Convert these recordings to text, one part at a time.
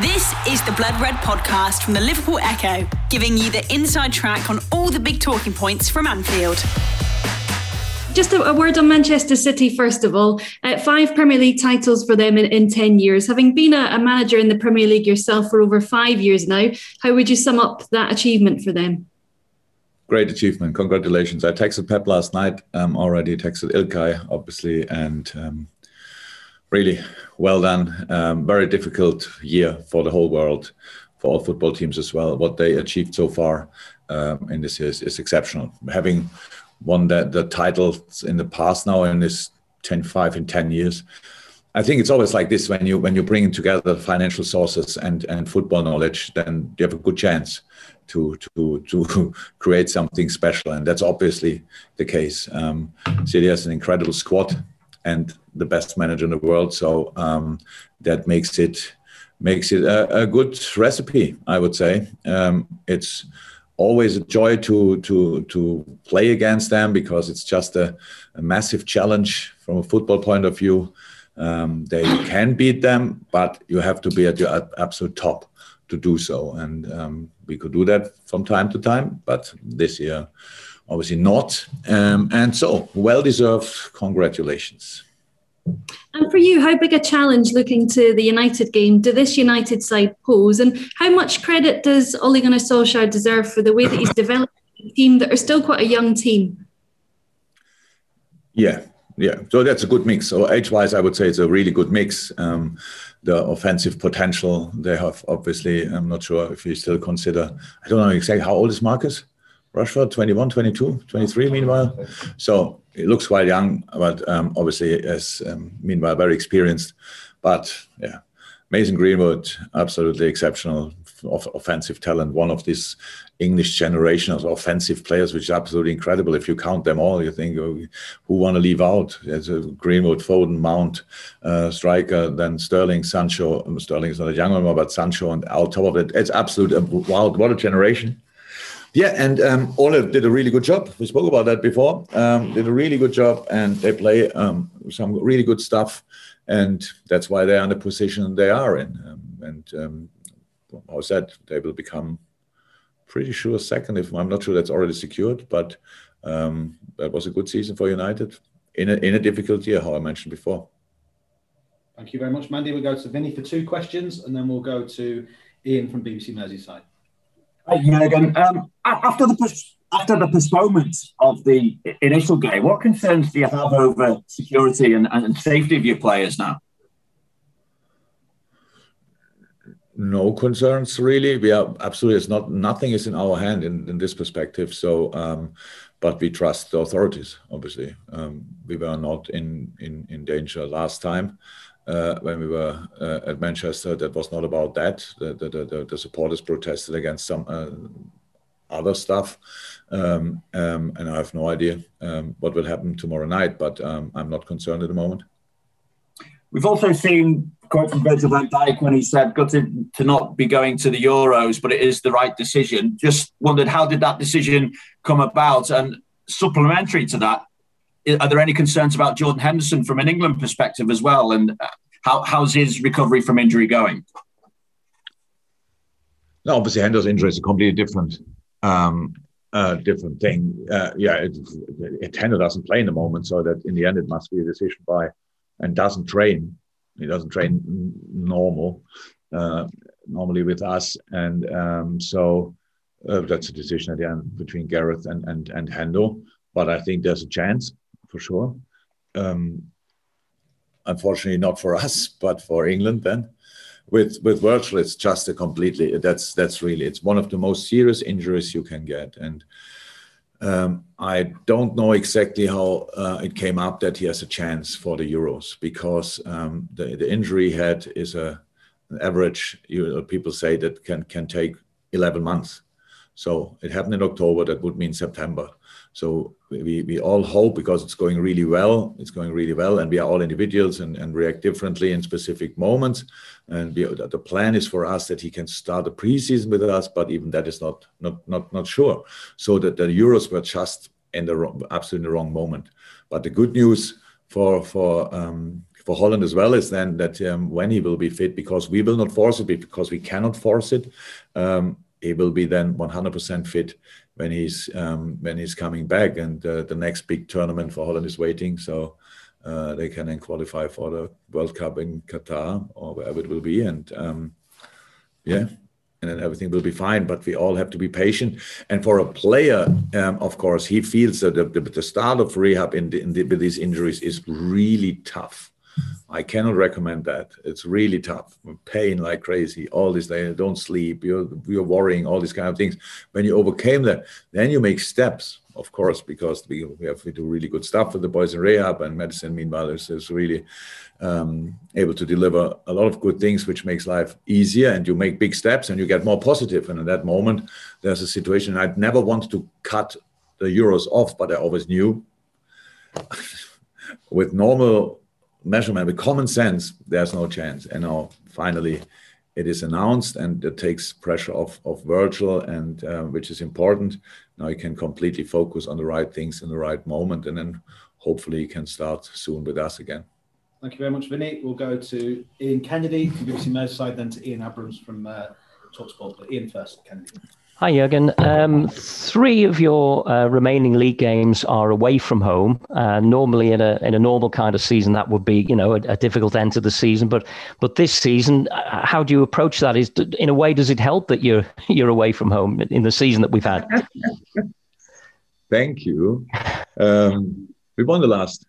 This is the Blood Red podcast from the Liverpool Echo, giving you the inside track on all the big talking points from Anfield. Just a, a word on Manchester City, first of all. Uh, five Premier League titles for them in, in 10 years. Having been a, a manager in the Premier League yourself for over five years now, how would you sum up that achievement for them? Great achievement. Congratulations. I texted Pep last night, um, already texted Ilkay, obviously, and um, really well done. Um, very difficult year for the whole world, for all football teams as well. What they achieved so far um, in this year is, is exceptional. Having won the, the titles in the past now in this 10 5 in 10 years i think it's always like this when you when you bring together financial sources and and football knowledge then you have a good chance to to to create something special and that's obviously the case um, city has an incredible squad and the best manager in the world so um, that makes it makes it a, a, good recipe i would say um, it's always a joy to to to play against them because it's just a, a massive challenge from a football point of view. Um, they can beat them, but you have to be at your absolute top to do so. And um, we could do that from time to time, but this year, obviously not. Um, and so, well deserved congratulations. And for you, how big a challenge looking to the United game do this United side pose? And how much credit does Ole Gunnar Solskjaer deserve for the way that he's developed a team that are still quite a young team? Yeah, yeah. So that's a good mix. So age-wise, I would say it's a really good mix. Um, the offensive potential they have, obviously, I'm not sure if you still consider. I don't know exactly how old is Marcus. Rashford, 21, 22, 23 meanwhile. So he looks quite young, but um, obviously is um, meanwhile very experienced. But yeah, Mason Greenwood, absolutely exceptional of offensive talent. One of this English generation of offensive players, which is absolutely incredible. If you count them all, you think oh, who want to leave out? There's a Greenwood, Foden, Mount, uh, striker, then Sterling, Sancho. Sterling is not a young one, but Sancho, and on top of it, it's absolute wild. What a generation! Yeah, and um, did a really good job. We spoke about that before. Um, did a really good job, and they play um, some really good stuff, and that's why they're in the position they are in. Um, and um, I said they will become pretty sure second. If I'm not sure that's already secured, but um, that was a good season for United in a in a difficult year, how I mentioned before. Thank you very much, Mandy. We'll go to Vinny for two questions, and then we'll go to Ian from BBC Merseyside. Hi, Jurgen. Um, after the after the postponement of the initial game, what concerns do you have over security and, and safety of your players now? No concerns really. We are absolutely. It's not nothing is in our hand in, in this perspective. So, um, but we trust the authorities. Obviously, um, we were not in, in in danger last time uh, when we were uh, at Manchester, that was not about that. The, the, the, the supporters protested against some uh, other stuff. Um, um, and I have no idea um, what will happen tomorrow night, but um, I'm not concerned at the moment. We've also seen quote from Virgil van Dijk when he said, "Got to, to not be going to the Euros, but it is the right decision." Just wondered how did that decision come about, and supplementary to that, are there any concerns about Jordan Henderson from an England perspective as well? And how, how's his recovery from injury going? No, obviously Henderson's injury is a completely different um, uh, different thing. Uh, yeah, it, it, Hendo doesn't play in the moment, so that in the end it must be a decision by and doesn't train. He doesn't train normal uh, normally with us, and um, so uh, that's a decision at the end between Gareth and and and Hendo. But I think there's a chance for sure. Um, unfortunately, not for us, but for England then. With with Virgil, it's just a completely that's that's really it's one of the most serious injuries you can get, and um, I don't know exactly how uh, it came up that he has a chance for the Euros because um, the the injury he had is a an average. You know, people say that can can take 11 months. So it happened in October. That would mean September. So we, we all hope because it's going really well, it's going really well, and we are all individuals and, and react differently in specific moments. And we, the plan is for us that he can start the preseason with us, but even that is not not not not sure. So that the Euros were just in the wrong, absolutely wrong moment. But the good news for for um, for Holland as well is then that um, when he will be fit, because we will not force it, because we cannot force it, um, he will be then 100% fit when he's um, when he's coming back. And uh, the next big tournament for Holland is waiting, so uh, they can then qualify for the World Cup in Qatar or wherever it will be. And um, yeah, and then everything will be fine. But we all have to be patient. And for a player, um, of course, he feels that the, the, the start of rehab in, the, in with these injuries is really tough. I cannot recommend that. It's really tough. Pain like crazy. All this day, don't sleep. You're you're worrying. All these kind of things. When you overcame that, then you make steps, of course, because we, we have we do really good stuff with the boys in rehab and medicine. Meanwhile, is, is really um, able to deliver a lot of good things, which makes life easier. And you make big steps, and you get more positive. And in that moment, there's a situation. I'd never wanted to cut the euros off, but I always knew with normal measurement with common sense, there's no chance. And now finally, it is announced, and it takes pressure off of Virgil, and uh, which is important. Now you can completely focus on the right things in the right moment, and then hopefully you can start soon with us again. Thank you very much, Vinny. We'll go to Ian Kennedy from BBC Merseyside, then to Ian Abrams from uh, Talksport. But Ian first, Kennedy. Hi, Jurgen. Um, three of your uh, remaining league games are away from home. Uh, normally, in a in a normal kind of season, that would be you know a, a, difficult end to the season. But but this season, uh, how do you approach that? Is in a way, does it help that you're you're away from home in the season that we've had? Thank you. Um, we won the last,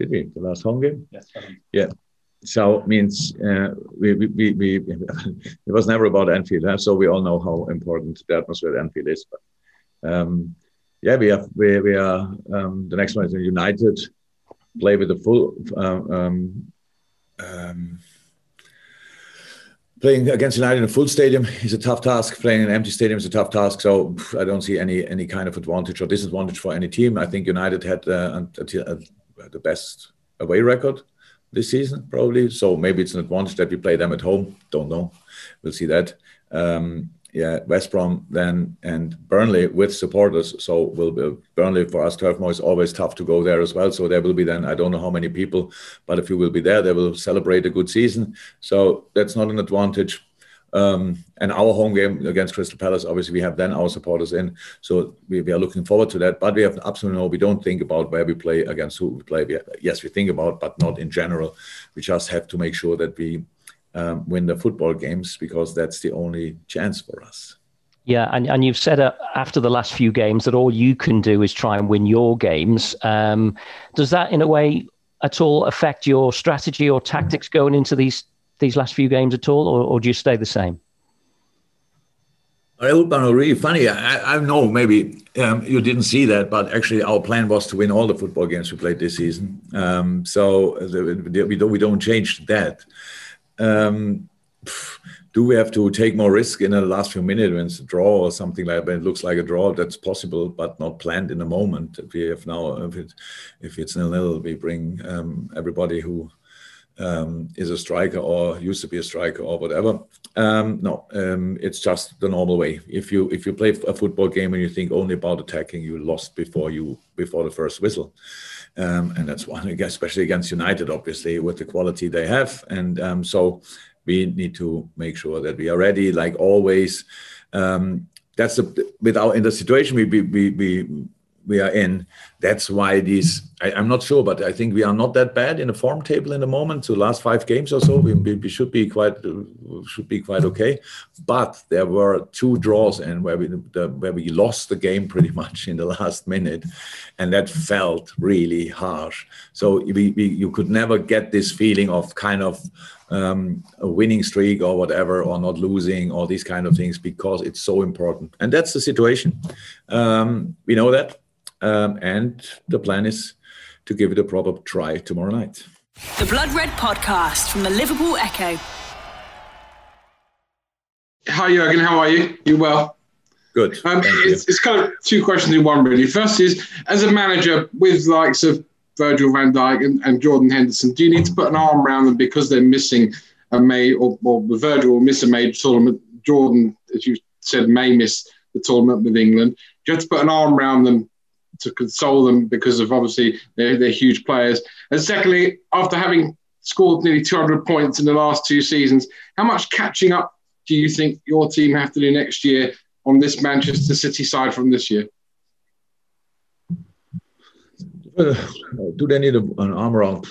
did we? The last home game. Yes. Yeah so means uh, we, we, we, it was never about Anfield, huh? so we all know how important the atmosphere at Anfield is. But um, yeah, we have we, we are um, the next one is United. Play with the full uh, um, um, playing against United in a full stadium is a tough task. Playing in an empty stadium is a tough task. So I don't see any any kind of advantage or disadvantage for any team. I think United had uh, the best away record this season, probably. So maybe it's an advantage that we play them at home. Don't know. We'll see that. Um, yeah, West Brom then and Burnley with supporters. So will be Burnley for us. Turf Moor is always tough to go there as well. So there will be then I don't know how many people, but if you will be there, they will celebrate a good season. So that's not an advantage. Um, and our home game against Crystal Palace, obviously, we have then our supporters in. So we, we, are looking forward to that. But we have absolutely no, we don't think about where we play against who we play. We, yes, we think about, but not in general. We just have to make sure that we um, win the football games because that's the only chance for us. Yeah, and, and you've said uh, after the last few games that all you can do is try and win your games. Um, does that, in a way, at all affect your strategy or tactics going into these these last few games at all, or, or do you stay the same? Urban really funny. I, I know maybe um, you didn't see that, but actually our plan was to win all the football games we played this season. Um, so the, we don't we don't change that. Um, do we have to take more risk in the last few minutes when it's a draw or something like that? It looks like a draw. That's possible, but not planned in the moment. If we have now, if, it, if it's nil nil, we bring um, everybody who um, is a striker or used to be a striker or whatever. Um, no, um, it's just the normal way. If you if you play a football game and you think only about attacking, you lost before you before the first whistle, um, and that's one, especially against United, obviously with the quality they have, and um, so we need to make sure that we are ready, like always. Um, that's the, with our in the situation we we we we are in. That's why these. I, am not sure, but I think we are not that bad in the form table in the moment. So last five games or so, we, we should be quite should be quite okay. But there were two draws and where we the, where we lost the game pretty much in the last minute, and that felt really harsh. So we, we you could never get this feeling of kind of um, a winning streak or whatever, or not losing, or these kind of things, because it's so important. And that's the situation. Um, we know that. Um, and the plan is to give it a proper try tomorrow night. The Blood Red Podcast from the Liverpool Echo. Hi, Jurgen. How are you? You well? Good. Um, it's, it's, kind of two questions in one, really. First is, as a manager with likes of Virgil van Dijk and, and Jordan Henderson, do you need to put an arm around them because they're missing a May, or, or Virgil will miss a major tournament? Jordan, as you said, may miss the tournament with England. Do you have to put an arm around them to console them because of obviously they're, they're huge players. And secondly, after having scored nearly 200 points in the last two seasons. How much catching up do you think your team have to do next year on this Manchester City side from this year? Uh, do they need an arm around?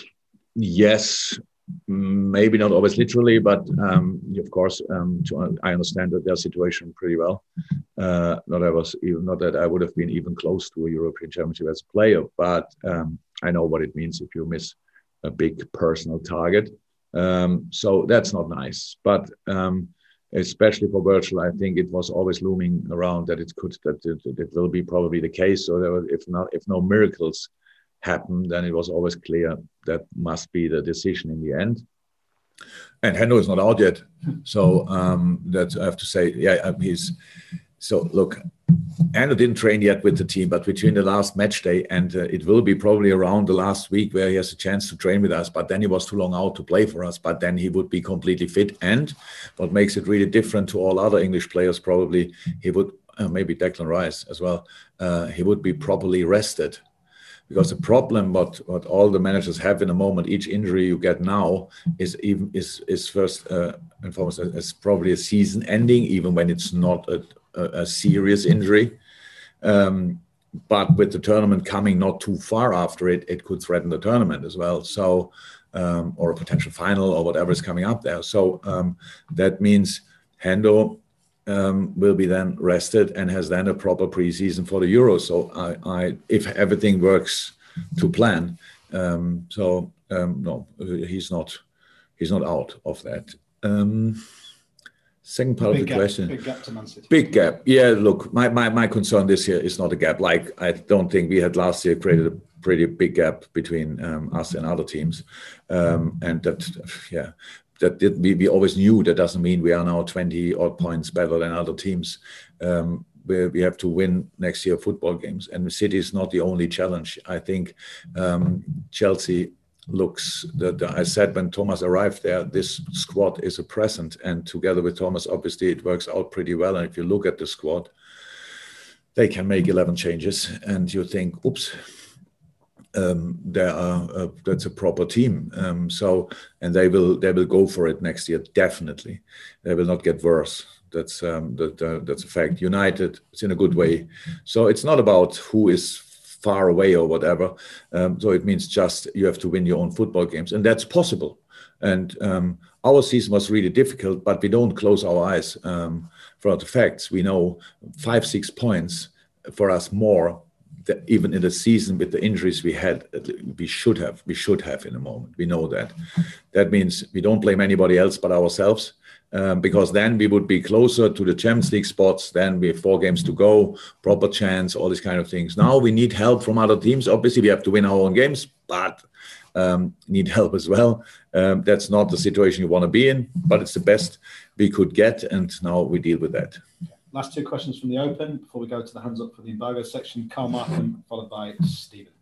Yes, maybe not always literally, but um, of course, um, to, I understand that their situation pretty well. Uh, not I was even not that I would have been even close to a European Championship as a player, but um, I know what it means if you miss a big personal target. Um, so that's not nice. But um, especially for Virgil, I think it was always looming around that it could that it, will be probably the case. So there were, if not if no miracles happen, then it was always clear that must be the decision in the end. And Hendo is not out yet, so um, that I have to say, yeah, he's. So look, Andrew didn't train yet with the team, but between the last match day and uh, it will be probably around the last week where he has a chance to train with us. But then he was too long out to play for us. But then he would be completely fit. And what makes it really different to all other English players, probably he would uh, maybe Declan Rice as well. Uh, he would be properly rested. Because the problem, what, what all the managers have in a moment, each injury you get now is even is is first uh, and foremost is probably a season ending, even when it's not a, a, a serious injury. Um, but with the tournament coming not too far after it, it could threaten the tournament as well. So, um, or a potential final or whatever is coming up there. So um, that means Hendo um, will be then rested and has then a proper preseason for the Euro. So I, I if everything works to plan, um, so um, no, he's not, he's not out of that. Um, Second part big of the gap, question. Big gap to Man City. Big gap. Yeah, look, my, my, my concern this year is not a gap. Like, I don't think we had last year created a pretty big gap between um, us and other teams. Um, and that, yeah, that did, we, we always knew that doesn't mean we are now 20 odd points better than other teams. Um, where we have to win next year football games. And the City is not the only challenge. I think um, Chelsea looks that I said when Thomas arrived there, this squad is a present, and together with Thomas, obviously it works out pretty well. And if you look at the squad, they can make 11 changes, and you think, oops, um, there are uh, that's a proper team. Um, so and they will they will go for it next year definitely. They will not get worse. That's um, that, uh, that's a fact. United, it's in a good way. So it's not about who is far away or whatever. Um, so it means just you have to win your own football games, and that's possible. And um, our season was really difficult, but we don't close our eyes um, for the facts. We know five, six points for us more. Even in the season with the injuries we had, we should have, we should have in a moment. We know that. That means we don't blame anybody else but ourselves um, because then we would be closer to the Champions League spots. Then we have four games to go, proper chance, all these kind of things. Now we need help from other teams. Obviously, we have to win our own games, but um, need help as well. Um, that's not the situation you want to be in, but it's the best we could get, and now we deal with that. Last two questions from the open before we go to the hands up for the embargo section. Carl Markham, followed by Stephen.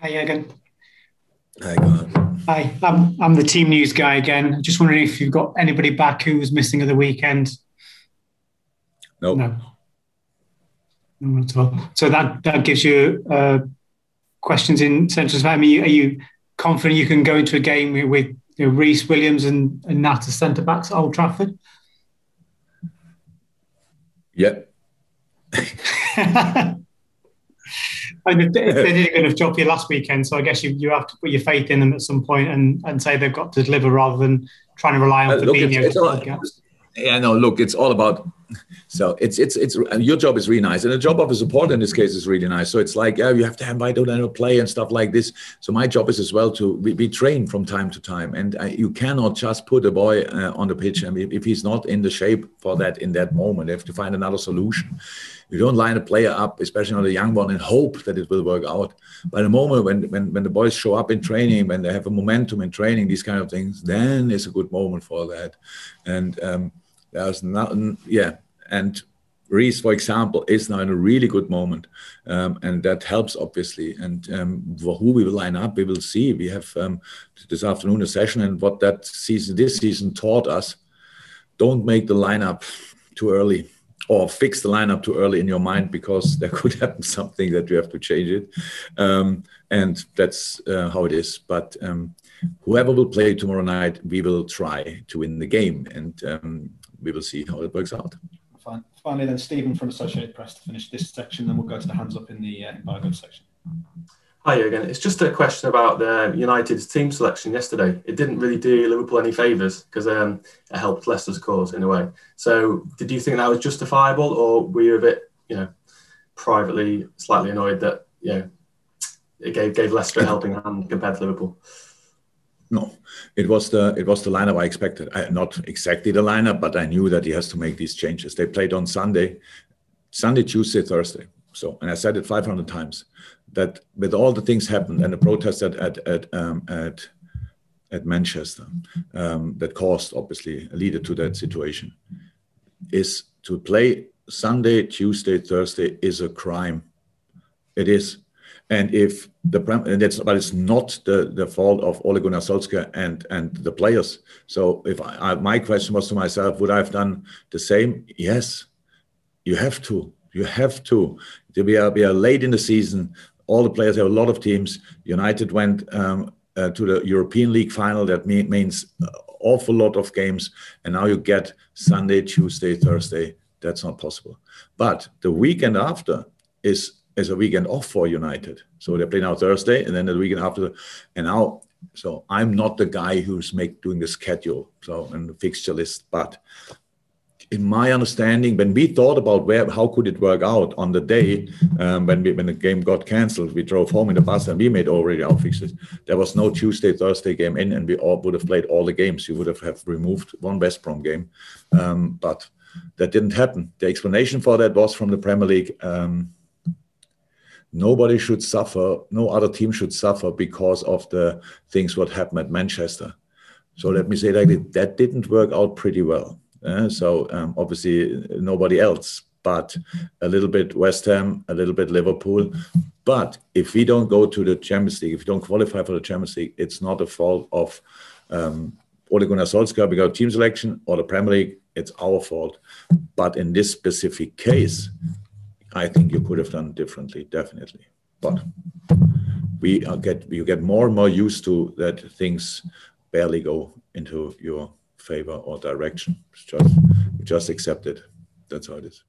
Hi, Jürgen. Hi, go on. Hi, I'm, I'm the team news guy again. Just wondering if you've got anybody back who was missing at the weekend. Nope. No. No, at all. So that that gives you uh, questions in central spam. Are you, are you confident you can go into a game with, with you know, Rhys Williams and, and Nat as centre backs at Old Trafford? Yep. I mean, they, didn't good enough job here last weekend, so I guess you, you have to put your faith in them at some point and, and say they've got to deliver rather than trying to rely on Uh, look, it's- it's all- Yeah, no, look, it's all about. So it's it's it's your job is really nice, and the job of a supporter in this case is really nice. So it's like yeah, you have to invite them to play and stuff like this. So my job is as well to be, be trained from time to time, and I, you cannot just put a boy uh, on the pitch. I mean, if he's not in the shape for that in that moment, you have to find another solution. You don't line a player up, especially not a young one, and hope that it will work out. By the moment when when when the boys show up in training, when they have a momentum in training, these kind of things, then is a good moment for that. And um, there's nothing, yeah. And Rhys, for example, is now in a really good moment, um, and that helps obviously. And um, for who we will line up, we will see. We have um, this afternoon a session, and what that season, this season, taught us: don't make the lineup too early, or fix the lineup too early in your mind, because there could happen something that you have to change it, um, and that's uh, how it is. But um, whoever will play tomorrow night, we will try to win the game, and um, we will see how it works out. Fine. Finally, then Stephen from Associated Press to finish this section, then we'll go to the hands up in the uh, embargoed section. Hi again. It's just a question about the United's team selection yesterday. It didn't really do Liverpool any favours because um, it helped Leicester's cause in a way. So, did you think that was justifiable, or were you a bit, you know, privately slightly annoyed that you know it gave gave Leicester a helping hand compared to Liverpool? No, it was the it was the lineup I expected. I, not exactly the lineup, but I knew that he has to make these changes. They played on Sunday, Sunday, Tuesday, Thursday. So, and I said it 500 times that with all the things happened and the protests at at at um, at, at Manchester um, that caused obviously leaded to that situation is to play Sunday, Tuesday, Thursday is a crime. It is. And if the and that's but it's not the, the fault of Ole Gunnar Solskjaer and and the players. So if I, I, my question was to myself, would I have done the same? Yes, you have to. You have to. We are we are late in the season all the players have a lot of teams. United went um, uh, to the European League final. That mean, means awful lot of games, and now you get Sunday, Tuesday, Thursday. That's not possible. But the weekend after is is a weekend off for United. So they play now Thursday, and then the weekend after, and now. So I'm not the guy who's make doing the schedule, so and the fixture list, but in my understanding, when we thought about where how could it work out on the day um, when we when the game got cancelled, we drove home in the bus and we made already our fixes. There was no Tuesday Thursday game in, and we all would have played all the games. You would have, have removed one West Brom game, um, but that didn't happen. The explanation for that was from the Premier League. Um, nobody should suffer. No other team should suffer because of the things what happened at Manchester. So let me say like that didn't work out pretty well. Uh, so um, obviously nobody else, but a little bit West Ham, a little bit Liverpool. But if we don't go to the Champions League, if we don't qualify for the Champions League, it's not a fault of um, Ole Gunnar Solskjaer because team selection or the Premier League. It's our fault. But in this specific case, I think you could have done differently, definitely. But we get you get more and more used to that things barely go into your favor or direction. It's just we just accept it. That's how it is.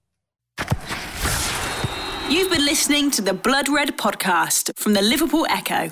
You've been listening to the Blood Red podcast from the Liverpool Echo.